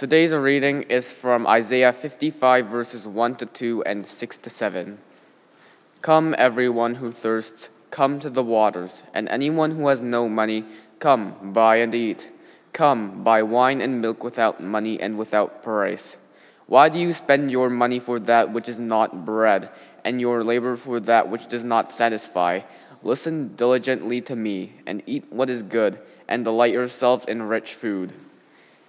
Today's reading is from Isaiah 55, verses 1 to 2 and 6 to 7. Come, everyone who thirsts, come to the waters, and anyone who has no money, come, buy and eat. Come, buy wine and milk without money and without price. Why do you spend your money for that which is not bread, and your labor for that which does not satisfy? Listen diligently to me, and eat what is good, and delight yourselves in rich food.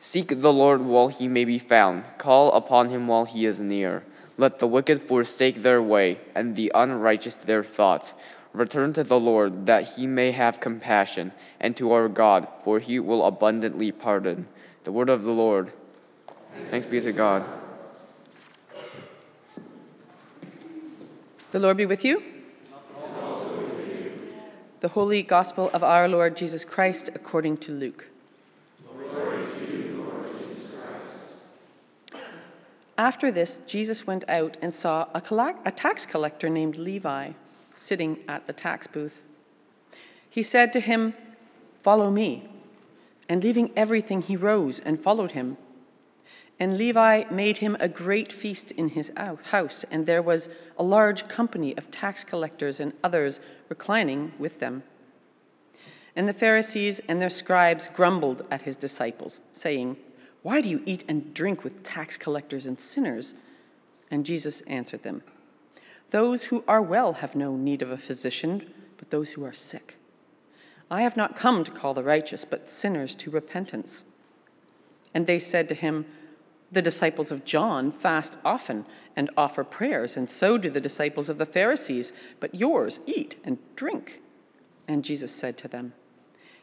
Seek the Lord while he may be found, call upon him while he is near. Let the wicked forsake their way, and the unrighteous their thoughts. Return to the Lord, that he may have compassion, and to our God, for he will abundantly pardon. The word of the Lord. Thanks be to God. The Lord be with you. The Holy Gospel of our Lord Jesus Christ according to Luke. After this, Jesus went out and saw a, collect- a tax collector named Levi sitting at the tax booth. He said to him, Follow me. And leaving everything, he rose and followed him. And Levi made him a great feast in his house, and there was a large company of tax collectors and others reclining with them. And the Pharisees and their scribes grumbled at his disciples, saying, why do you eat and drink with tax collectors and sinners? And Jesus answered them, Those who are well have no need of a physician, but those who are sick. I have not come to call the righteous, but sinners to repentance. And they said to him, The disciples of John fast often and offer prayers, and so do the disciples of the Pharisees, but yours eat and drink. And Jesus said to them,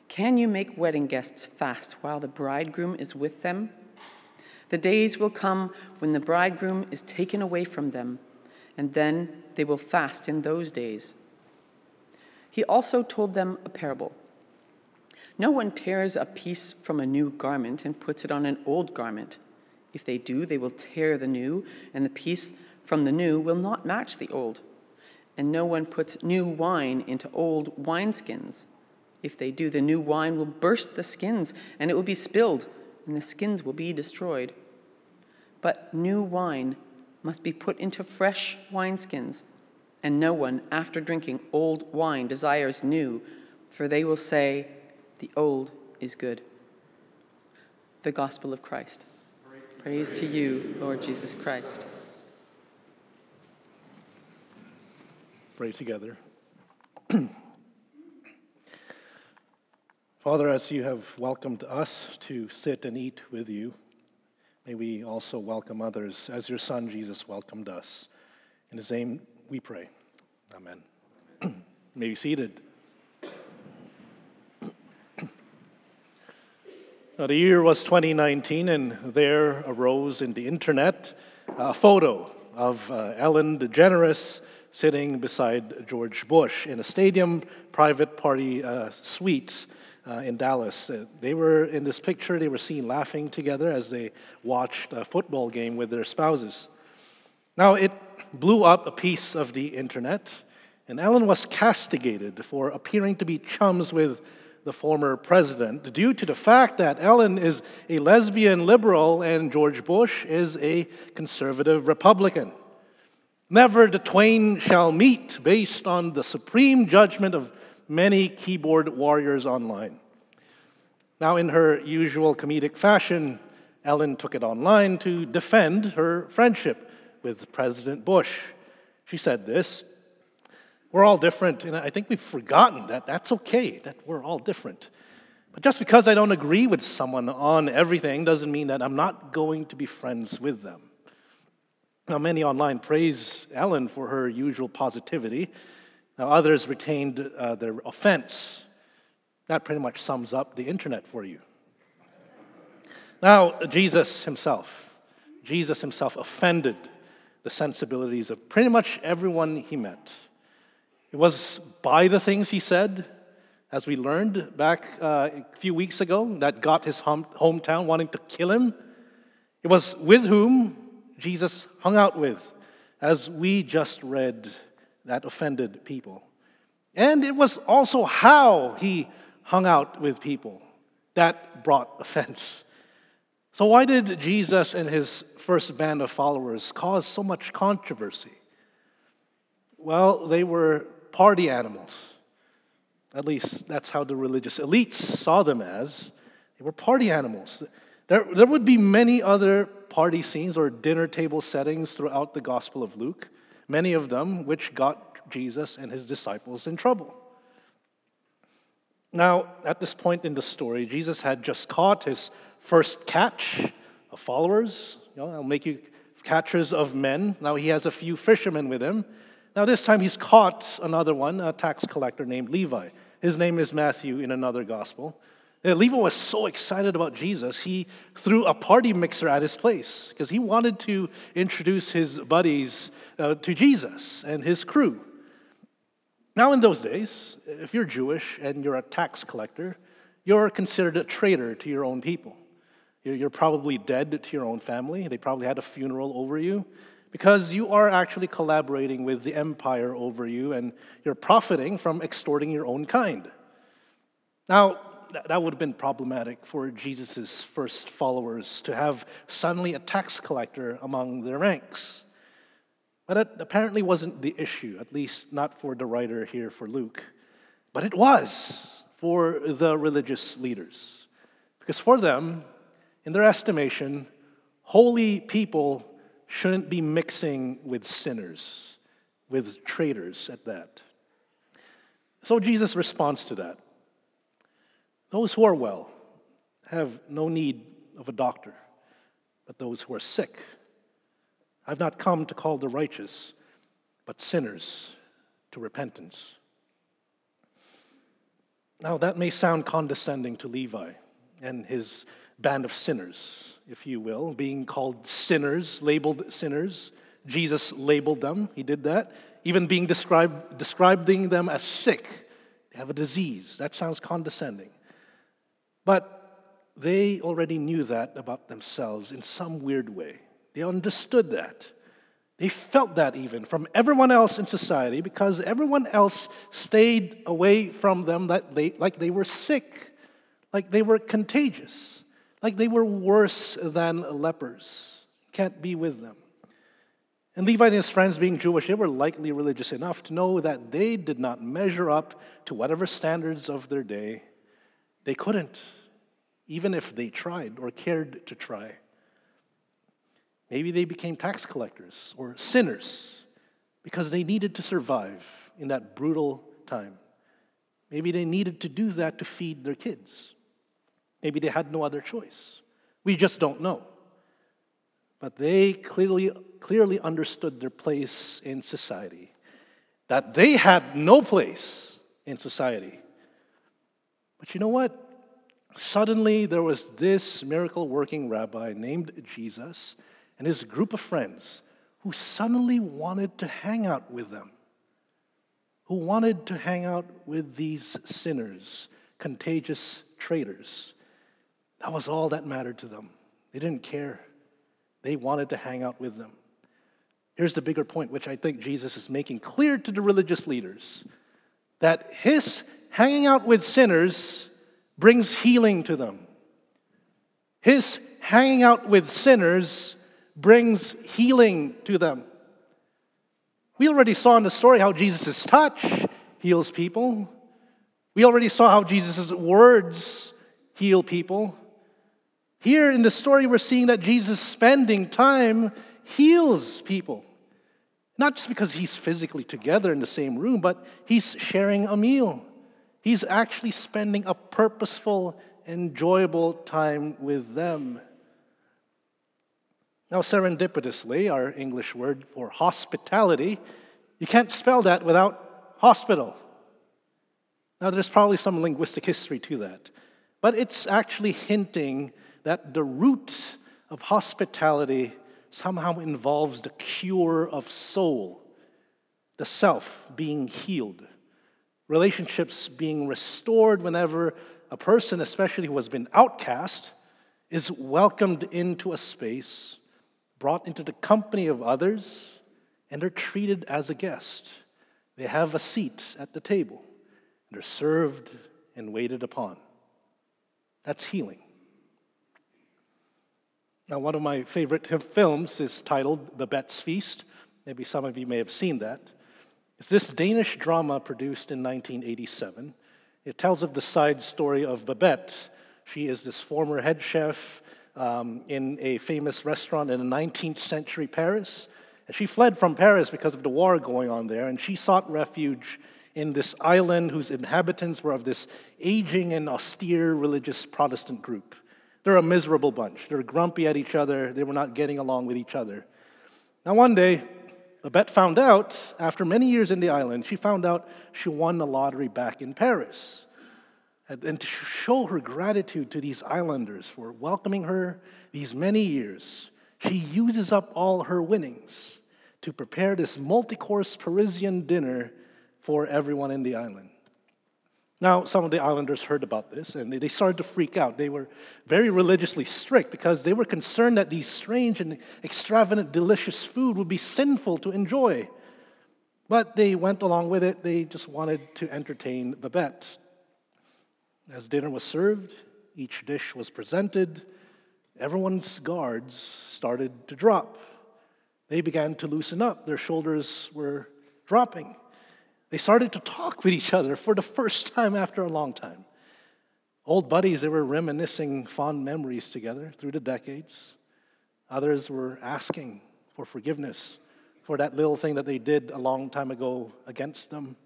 can you make wedding guests fast while the bridegroom is with them? The days will come when the bridegroom is taken away from them, and then they will fast in those days. He also told them a parable. No one tears a piece from a new garment and puts it on an old garment. If they do, they will tear the new, and the piece from the new will not match the old. And no one puts new wine into old wineskins. If they do, the new wine will burst the skins, and it will be spilled, and the skins will be destroyed. But new wine must be put into fresh wineskins, and no one, after drinking old wine, desires new, for they will say, The old is good. The Gospel of Christ. Praise to you, Lord Jesus Christ. Pray together. Father, as you have welcomed us to sit and eat with you, may we also welcome others as your Son Jesus welcomed us. In his name we pray. Amen. may be seated. Now, the year was 2019, and there arose in the internet a photo of uh, Ellen DeGeneres sitting beside George Bush in a stadium private party uh, suite uh, in Dallas. Uh, they were in this picture, they were seen laughing together as they watched a football game with their spouses. Now, it blew up a piece of the internet, and Ellen was castigated for appearing to be chums with the former president due to the fact that Ellen is a lesbian liberal and George Bush is a conservative Republican. Never the twain shall meet based on the supreme judgment of many keyboard warriors online. Now, in her usual comedic fashion, Ellen took it online to defend her friendship with President Bush. She said this We're all different, and I think we've forgotten that that's okay, that we're all different. But just because I don't agree with someone on everything doesn't mean that I'm not going to be friends with them. Now, many online praise Ellen for her usual positivity, now, others retained uh, their offense. That pretty much sums up the internet for you. Now, Jesus himself, Jesus himself offended the sensibilities of pretty much everyone he met. It was by the things he said, as we learned back uh, a few weeks ago, that got his hom- hometown wanting to kill him. It was with whom Jesus hung out with, as we just read that offended people. And it was also how he hung out with people that brought offense. So, why did Jesus and his first band of followers cause so much controversy? Well, they were party animals. At least that's how the religious elites saw them as. They were party animals. There, there would be many other party scenes or dinner table settings throughout the Gospel of Luke, many of them which got Jesus and his disciples in trouble. Now, at this point in the story, Jesus had just caught his first catch of followers. You know, I'll make you catchers of men. Now he has a few fishermen with him. Now, this time he's caught another one, a tax collector named Levi. His name is Matthew in another gospel. Levi was so excited about Jesus, he threw a party mixer at his place because he wanted to introduce his buddies uh, to Jesus and his crew. Now, in those days, if you're Jewish and you're a tax collector, you're considered a traitor to your own people. You're probably dead to your own family. They probably had a funeral over you because you are actually collaborating with the empire over you and you're profiting from extorting your own kind. Now, that would have been problematic for Jesus' first followers to have suddenly a tax collector among their ranks. But it apparently wasn't the issue, at least not for the writer here for Luke. But it was for the religious leaders. Because for them, in their estimation, holy people shouldn't be mixing with sinners, with traitors at that. So Jesus responds to that. Those who are well have no need of a doctor, but those who are sick. I've not come to call the righteous, but sinners to repentance. Now, that may sound condescending to Levi and his band of sinners, if you will, being called sinners, labeled sinners. Jesus labeled them, he did that. Even being described, describing them as sick, they have a disease. That sounds condescending. But they already knew that about themselves in some weird way. They understood that. They felt that even from everyone else in society because everyone else stayed away from them that they, like they were sick, like they were contagious like they were worse than lepers. Can't be with them. And Levi and his friends, being Jewish, they were likely religious enough to know that they did not measure up to whatever standards of their day. They couldn't, even if they tried or cared to try. Maybe they became tax collectors or sinners because they needed to survive in that brutal time. Maybe they needed to do that to feed their kids. Maybe they had no other choice. We just don't know. But they clearly, clearly understood their place in society, that they had no place in society. But you know what? Suddenly, there was this miracle working rabbi named Jesus and his group of friends who suddenly wanted to hang out with them, who wanted to hang out with these sinners, contagious traitors. That was all that mattered to them. They didn't care. They wanted to hang out with them. Here's the bigger point, which I think Jesus is making clear to the religious leaders that his hanging out with sinners brings healing to them. His hanging out with sinners brings healing to them. We already saw in the story how Jesus' touch heals people. We already saw how Jesus' words heal people. Here in the story, we're seeing that Jesus spending time heals people. Not just because he's physically together in the same room, but he's sharing a meal. He's actually spending a purposeful, enjoyable time with them. Now, serendipitously, our English word for hospitality, you can't spell that without hospital. Now, there's probably some linguistic history to that, but it's actually hinting that the root of hospitality somehow involves the cure of soul, the self being healed, relationships being restored whenever a person, especially who has been outcast, is welcomed into a space, brought into the company of others, and are treated as a guest. They have a seat at the table, and are served and waited upon. That's healing. Now, one of my favorite films is titled Babette's Feast. Maybe some of you may have seen that. It's this Danish drama produced in 1987. It tells of the side story of Babette. She is this former head chef um, in a famous restaurant in the 19th century Paris. And she fled from Paris because of the war going on there, and she sought refuge in this island whose inhabitants were of this aging and austere religious Protestant group. They're a miserable bunch. They're grumpy at each other. They were not getting along with each other. Now, one day, Babette found out, after many years in the island, she found out she won the lottery back in Paris. And to show her gratitude to these islanders for welcoming her these many years, she uses up all her winnings to prepare this multi course Parisian dinner for everyone in the island. Now, some of the islanders heard about this and they started to freak out. They were very religiously strict because they were concerned that these strange and extravagant, delicious food would be sinful to enjoy. But they went along with it. They just wanted to entertain Babette. As dinner was served, each dish was presented, everyone's guards started to drop. They began to loosen up, their shoulders were dropping. They started to talk with each other for the first time after a long time. Old buddies, they were reminiscing fond memories together through the decades. Others were asking for forgiveness for that little thing that they did a long time ago against them.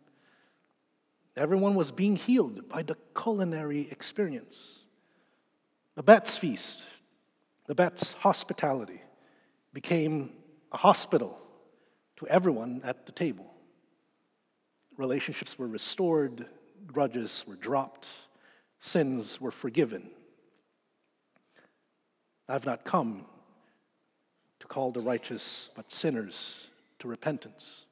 Everyone was being healed by the culinary experience. The Babette's feast, the Babette's hospitality became a hospital to everyone at the table relationships were restored, grudges were dropped, sins were forgiven. I've not come to call the righteous, but sinners to repentance.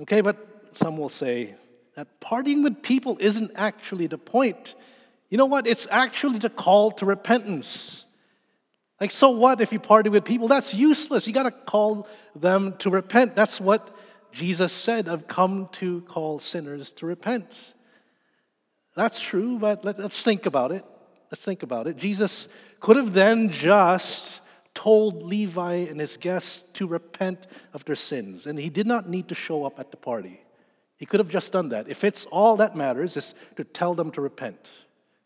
Okay, but some will say that partying with people isn't actually the point. You know what? It's actually the call to repentance. Like, so what if you party with people? That's useless. You got to call them to repent. That's what Jesus said, I've come to call sinners to repent. That's true, but let, us think about it. Let's think about it. Jesus could have then just told Levi and his guests to repent of their sins, and he did not need to show up at the party. He could have just done that. If it's all that matters, is to tell them to repent.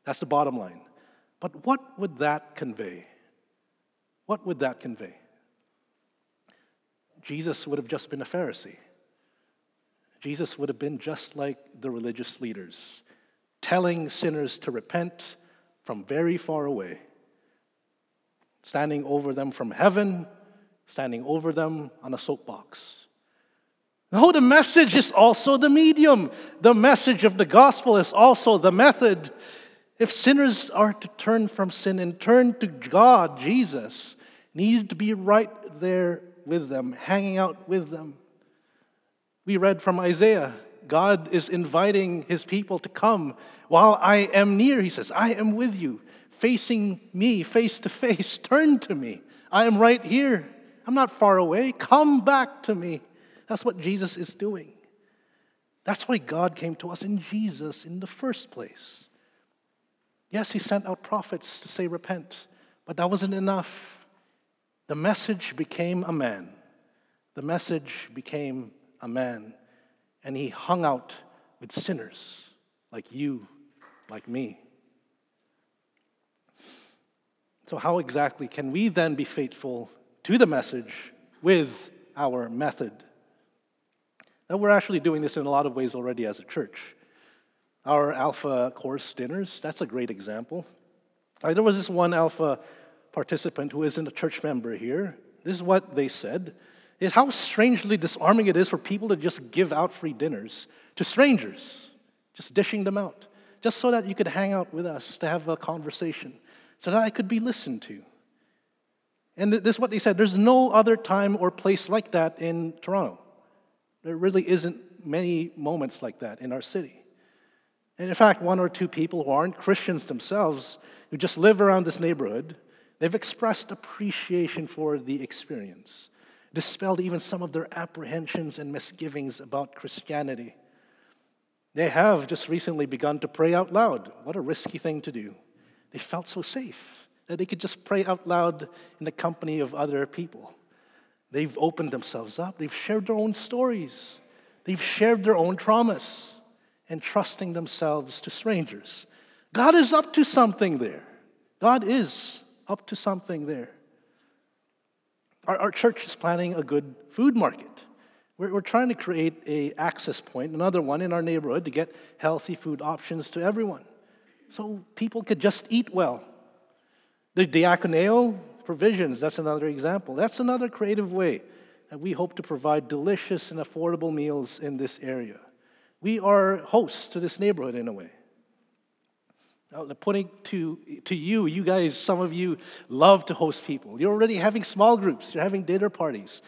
That's the bottom line. But what would that convey? What would that convey? Jesus would have just been a Pharisee. Jesus would have been just like the religious leaders, telling sinners to repent from very far away, standing over them from heaven, standing over them on a soapbox. No, the message is also the medium. The message of the gospel is also the method. If sinners are to turn from sin and turn to God, Jesus needed to be right there with them, hanging out with them. We read from Isaiah God is inviting his people to come while I am near. He says, I am with you, facing me face to face. Turn to me. I am right here. I'm not far away. Come back to me. That's what Jesus is doing. That's why God came to us in Jesus in the first place. Yes, he sent out prophets to say, Repent, but that wasn't enough. The message became a man, the message became a man, and he hung out with sinners like you, like me. So, how exactly can we then be faithful to the message with our method? Now, we're actually doing this in a lot of ways already as a church. Our Alpha course dinners, that's a great example. Uh, there was this one Alpha participant who isn't a church member here. This is what they said is how strangely disarming it is for people to just give out free dinners to strangers, just dishing them out, just so that you could hang out with us to have a conversation, so that I could be listened to. And this is what they said there's no other time or place like that in Toronto. There really isn't many moments like that in our city. And in fact, one or two people who aren't Christians themselves, who just live around this neighborhood, they've expressed appreciation for the experience dispelled even some of their apprehensions and misgivings about Christianity. They have just recently begun to pray out loud. What a risky thing to do. They felt so safe. that they could just pray out loud in the company of other people. They've opened themselves up, they've shared their own stories, they've shared their own traumas, and trusting themselves to strangers. God is up to something there. God is up to something there. Our, our church is planning a good food market. We're, we're trying to create a access point, another one in our neighborhood to get healthy food options to everyone. So people could just eat well. The diaconeo provisions, that's another example. That's another creative way that we hope to provide delicious and affordable meals in this area. We are hosts to this neighborhood in a way. Now, putting to, to you, you guys, some of you love to host people. You're already having small groups, you're having dinner parties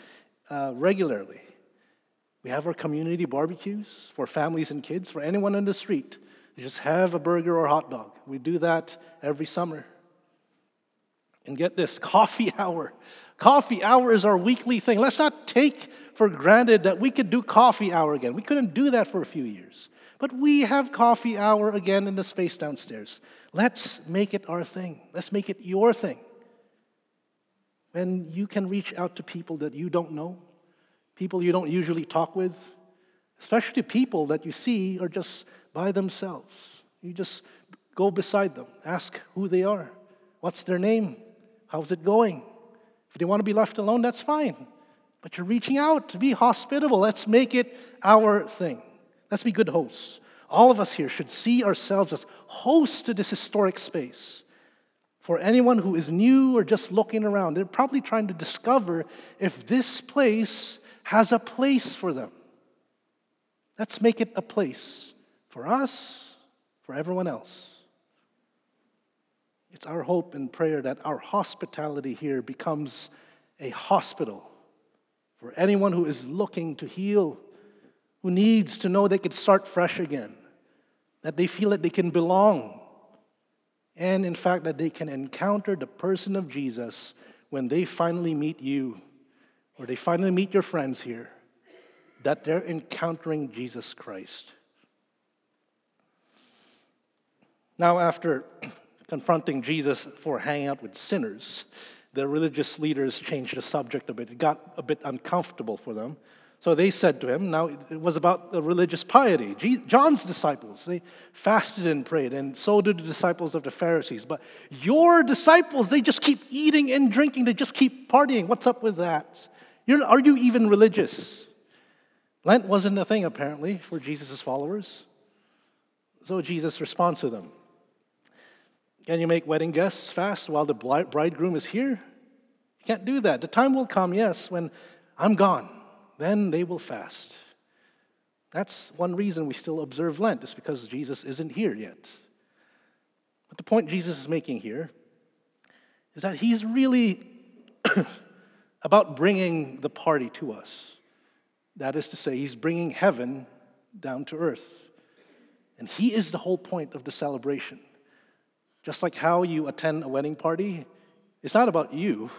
uh, regularly. We have our community barbecues for families and kids, for anyone on the street. You just have a burger or hot dog. We do that every summer. And get this coffee hour. Coffee hour is our weekly thing. Let's not take for granted that we could do coffee hour again. We couldn't do that for a few years. But we have coffee hour again in the space downstairs. Let's make it our thing. Let's make it your thing. And you can reach out to people that you don't know, people you don't usually talk with, especially people that you see are just by themselves. You just go beside them, ask who they are, what's their name, how's it going. If they want to be left alone, that's fine. But you're reaching out to be hospitable. Let's make it our thing. Let's be good hosts. All of us here should see ourselves as hosts to this historic space. For anyone who is new or just looking around, they're probably trying to discover if this place has a place for them. Let's make it a place for us, for everyone else. It's our hope and prayer that our hospitality here becomes a hospital for anyone who is looking to heal who needs to know they could start fresh again, that they feel that they can belong, and in fact, that they can encounter the person of Jesus when they finally meet you or they finally meet your friends here, that they're encountering Jesus Christ. Now, after confronting Jesus for hanging out with sinners, the religious leaders changed the subject a bit. It got a bit uncomfortable for them. So they said to him, now it was about the religious piety. John's disciples, they fasted and prayed, and so did the disciples of the Pharisees. But your disciples, they just keep eating and drinking, they just keep partying. What's up with that? You're, are you even religious? Lent wasn't a thing, apparently, for Jesus' followers. So Jesus responds to them Can you make wedding guests fast while the bridegroom is here? You can't do that. The time will come, yes, when I'm gone then they will fast. That's one reason we still observe Lent, is because Jesus isn't here yet. But the point Jesus is making here is that he's really about bringing the party to us. That is to say, he's bringing heaven down to earth. And he is the whole point of the celebration. Just like how you attend a wedding party, it's not about you,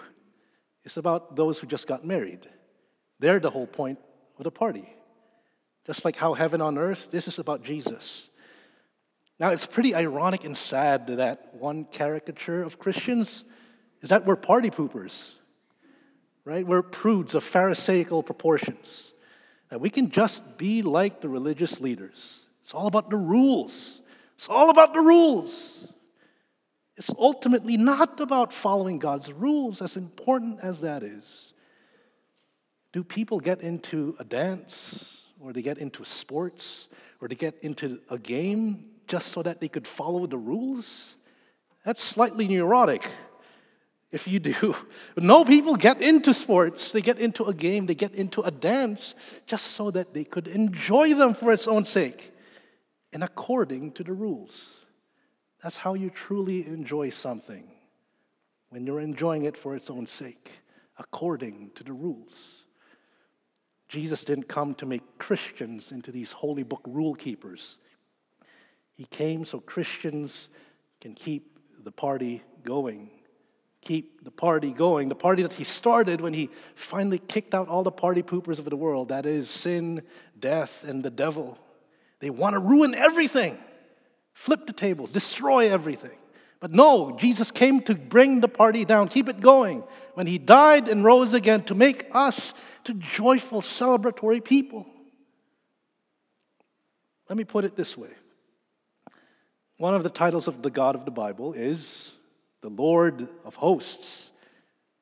it's about those who just got married. They're the whole point of the party. Just like how heaven on earth, this is about Jesus. Now, it's pretty ironic and sad that one caricature of Christians is that we're party poopers, right? We're prudes of Pharisaical proportions. That we can just be like the religious leaders. It's all about the rules. It's all about the rules. It's ultimately not about following God's rules, as important as that is. Do people get into a dance or they get into sports or they get into a game just so that they could follow the rules? That's slightly neurotic if you do. No, people get into sports, they get into a game, they get into a dance just so that they could enjoy them for its own sake and according to the rules. That's how you truly enjoy something when you're enjoying it for its own sake, according to the rules. Jesus didn't come to make Christians into these holy book rule keepers. He came so Christians can keep the party going. Keep the party going. The party that he started when he finally kicked out all the party poopers of the world that is, sin, death, and the devil. They want to ruin everything, flip the tables, destroy everything. But no, Jesus came to bring the party down, keep it going. When he died and rose again to make us to joyful, celebratory people. Let me put it this way. One of the titles of the God of the Bible is the Lord of hosts.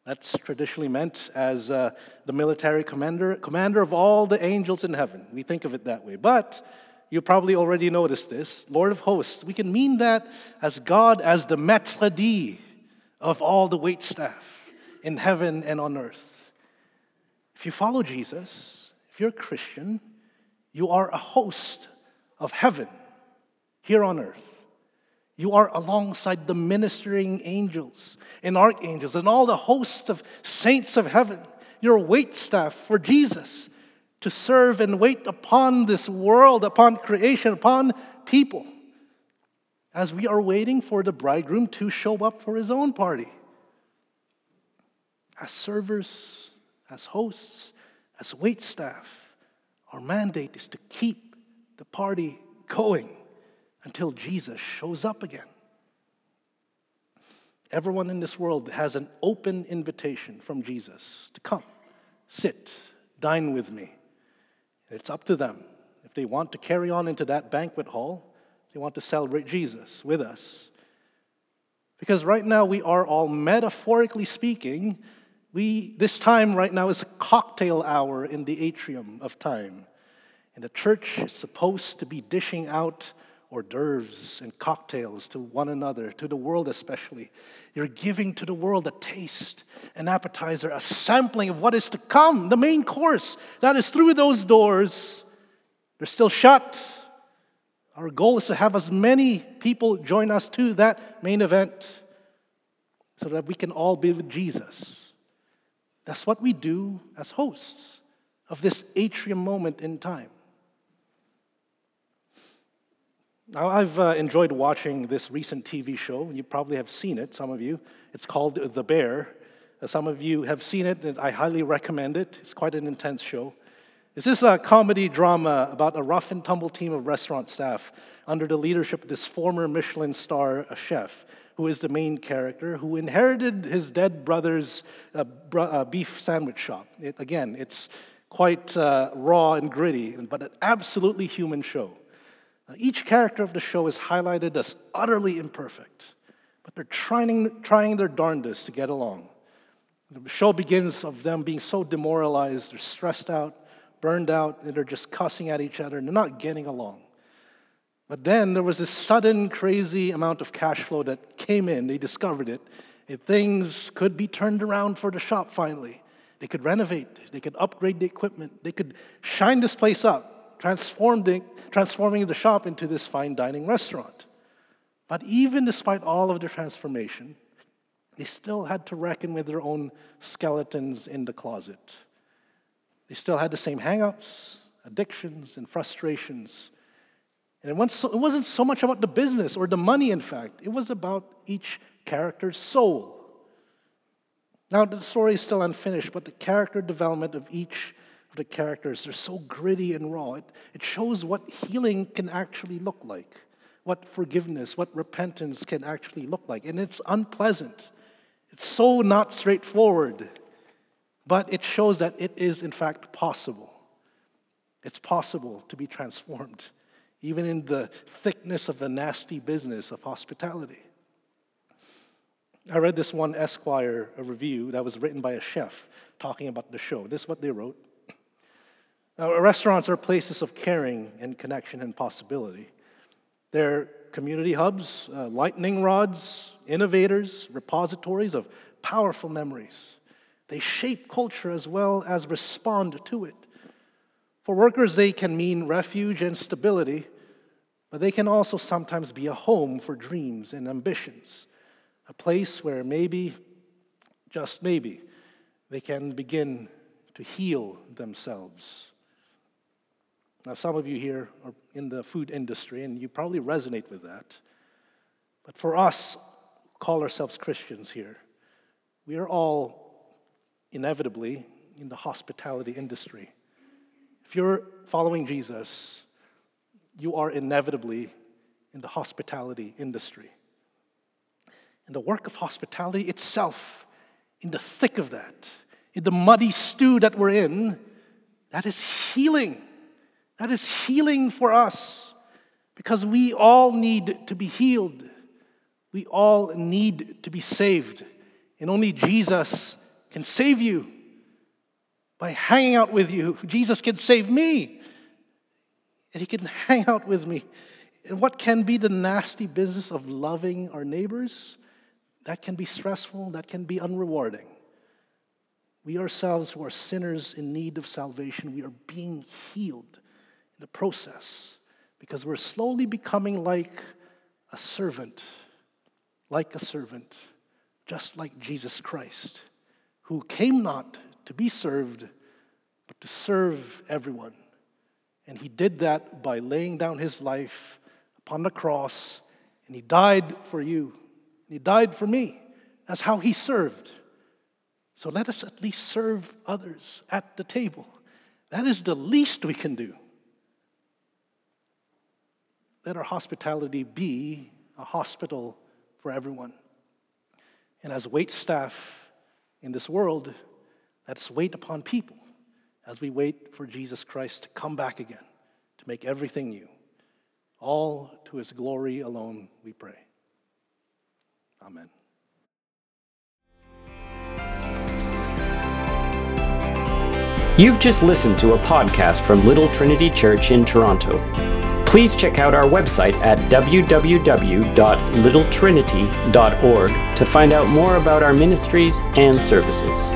That's traditionally meant as uh, the military commander, commander of all the angels in heaven. We think of it that way. But you probably already noticed this Lord of hosts. We can mean that as God as the maître d' of all the wait staff in heaven and on earth. If you follow Jesus, if you're a Christian, you are a host of heaven here on earth. You are alongside the ministering angels and archangels and all the hosts of saints of heaven. You're a staff for Jesus to serve and wait upon this world, upon creation, upon people, as we are waiting for the bridegroom to show up for his own party. As servers, as hosts, as wait staff, our mandate is to keep the party going until Jesus shows up again. Everyone in this world has an open invitation from Jesus to come, sit, dine with me. It's up to them. If they want to carry on into that banquet hall, they want to celebrate Jesus with us. Because right now we are all metaphorically speaking, we this time right now is a cocktail hour in the atrium of time. And the church is supposed to be dishing out hors d'oeuvres and cocktails to one another, to the world especially. You're giving to the world a taste, an appetizer, a sampling of what is to come, the main course. That is through those doors. They're still shut. Our goal is to have as many people join us to that main event so that we can all be with Jesus. That's what we do as hosts of this atrium moment in time. Now, I've uh, enjoyed watching this recent TV show. You probably have seen it, some of you. It's called The Bear. Uh, some of you have seen it, and I highly recommend it. It's quite an intense show. This is a comedy drama about a rough and tumble team of restaurant staff under the leadership of this former Michelin star chef, who is the main character, who inherited his dead brother's uh, br- uh, beef sandwich shop. It, again, it's quite uh, raw and gritty, but an absolutely human show. Each character of the show is highlighted as utterly imperfect, but they're trying, trying their darndest to get along. The show begins of them being so demoralized, they're stressed out, burned out, and they're just cussing at each other, and they're not getting along. But then there was this sudden, crazy amount of cash flow that came in. They discovered it. And things could be turned around for the shop finally. They could renovate, they could upgrade the equipment, they could shine this place up, transform the, transforming the shop into this fine dining restaurant. But even despite all of the transformation, they still had to reckon with their own skeletons in the closet. They still had the same hangups, addictions, and frustrations. And it wasn't so much about the business or the money, in fact, it was about each character's soul. Now, the story is still unfinished, but the character development of each the characters. They're so gritty and raw. It, it shows what healing can actually look like, what forgiveness, what repentance can actually look like. And it's unpleasant. It's so not straightforward, but it shows that it is, in fact, possible. It's possible to be transformed, even in the thickness of the nasty business of hospitality. I read this one Esquire review that was written by a chef talking about the show. This is what they wrote. Now, restaurants are places of caring and connection and possibility. They're community hubs, uh, lightning rods, innovators, repositories of powerful memories. They shape culture as well as respond to it. For workers, they can mean refuge and stability, but they can also sometimes be a home for dreams and ambitions, a place where maybe, just maybe, they can begin to heal themselves. Now, some of you here are in the food industry, and you probably resonate with that. But for us, call ourselves Christians here, we are all inevitably in the hospitality industry. If you're following Jesus, you are inevitably in the hospitality industry. and the work of hospitality itself, in the thick of that, in the muddy stew that we're in, that is healing. That is healing for us because we all need to be healed. We all need to be saved. And only Jesus can save you by hanging out with you. Jesus can save me. And he can hang out with me. And what can be the nasty business of loving our neighbors? That can be stressful, that can be unrewarding. We ourselves, who are sinners in need of salvation, we are being healed in the process because we're slowly becoming like a servant, like a servant, just like Jesus Christ, who came not to be served, but to serve everyone. And he did that by laying down his life upon the cross, and he died for you. and He died for me. That's how he served. So let us at least serve others at the table. That is the least we can do. Let our hospitality be a hospital for everyone. And as wait staff in this world, let's wait upon people as we wait for Jesus Christ to come back again to make everything new. All to his glory alone, we pray. Amen. You've just listened to a podcast from Little Trinity Church in Toronto. Please check out our website at www.littletrinity.org to find out more about our ministries and services.